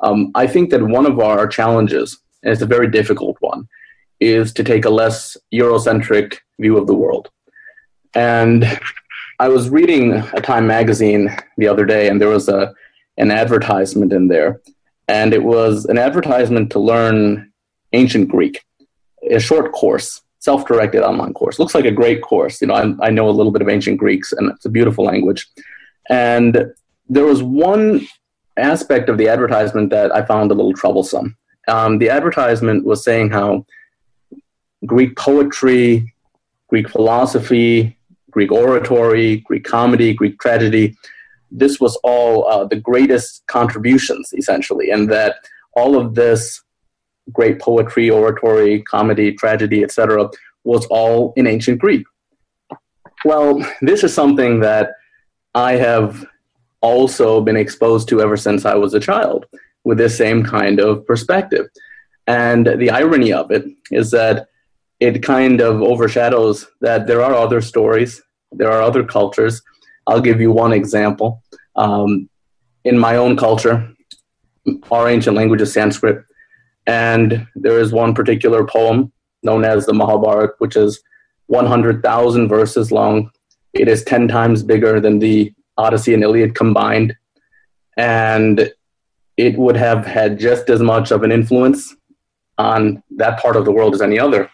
Um, I think that one of our challenges, and it's a very difficult one, is to take a less Eurocentric view of the world. And I was reading a Time magazine the other day, and there was a an advertisement in there, and it was an advertisement to learn ancient Greek, a short course, self-directed online course. Looks like a great course. You know, I, I know a little bit of ancient Greeks, and it's a beautiful language. And there was one aspect of the advertisement that I found a little troublesome. Um, the advertisement was saying how Greek poetry, Greek philosophy, Greek oratory, Greek comedy, Greek tragedy, this was all uh, the greatest contributions, essentially, and that all of this great poetry, oratory, comedy, tragedy, etc., was all in ancient Greek. Well, this is something that I have also been exposed to ever since I was a child with this same kind of perspective. And the irony of it is that it kind of overshadows that there are other stories, there are other cultures. I'll give you one example. Um, in my own culture, our ancient language is Sanskrit, and there is one particular poem known as the Mahabharata, which is 100,000 verses long. It is 10 times bigger than the Odyssey and Iliad combined. And it would have had just as much of an influence on that part of the world as any other.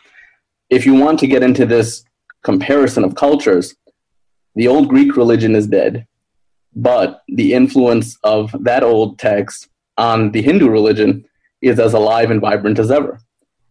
If you want to get into this comparison of cultures, the old Greek religion is dead, but the influence of that old text on the Hindu religion is as alive and vibrant as ever.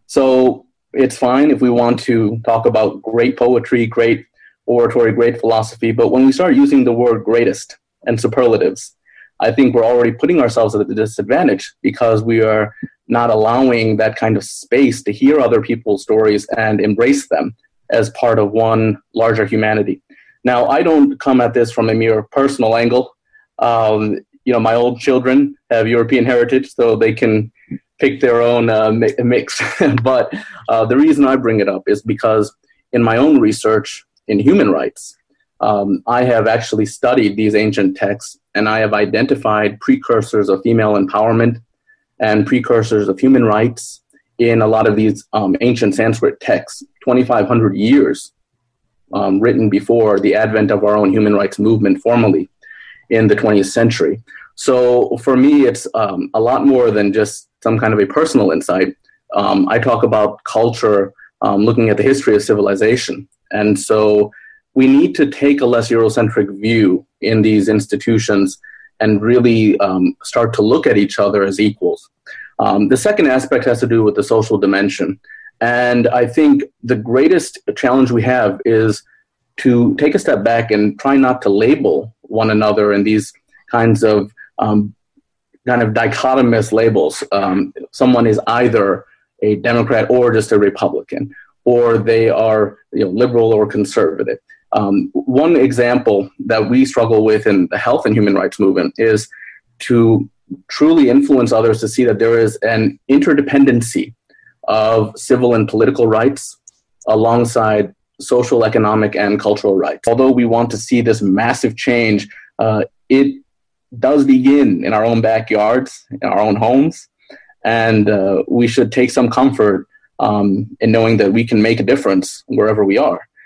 So it's fine if we want to talk about great poetry, great oratory, great philosophy, but when we start using the word greatest and superlatives, I think we're already putting ourselves at a disadvantage because we are not allowing that kind of space to hear other people's stories and embrace them as part of one larger humanity. Now, I don't come at this from a mere personal angle. Um, you know, my old children have European heritage, so they can pick their own uh, mix. but uh, the reason I bring it up is because in my own research in human rights, um, I have actually studied these ancient texts and I have identified precursors of female empowerment and precursors of human rights in a lot of these um, ancient Sanskrit texts, 2,500 years um, written before the advent of our own human rights movement formally in the 20th century. So for me, it's um, a lot more than just some kind of a personal insight. Um, I talk about culture, um, looking at the history of civilization. And so we need to take a less Eurocentric view in these institutions and really um, start to look at each other as equals. Um, the second aspect has to do with the social dimension. And I think the greatest challenge we have is to take a step back and try not to label one another in these kinds of um, kind of dichotomous labels. Um, someone is either a Democrat or just a Republican, or they are you know, liberal or conservative. Um, one example that we struggle with in the health and human rights movement is to truly influence others to see that there is an interdependency of civil and political rights alongside social, economic, and cultural rights. Although we want to see this massive change, uh, it does begin in our own backyards, in our own homes, and uh, we should take some comfort um, in knowing that we can make a difference wherever we are.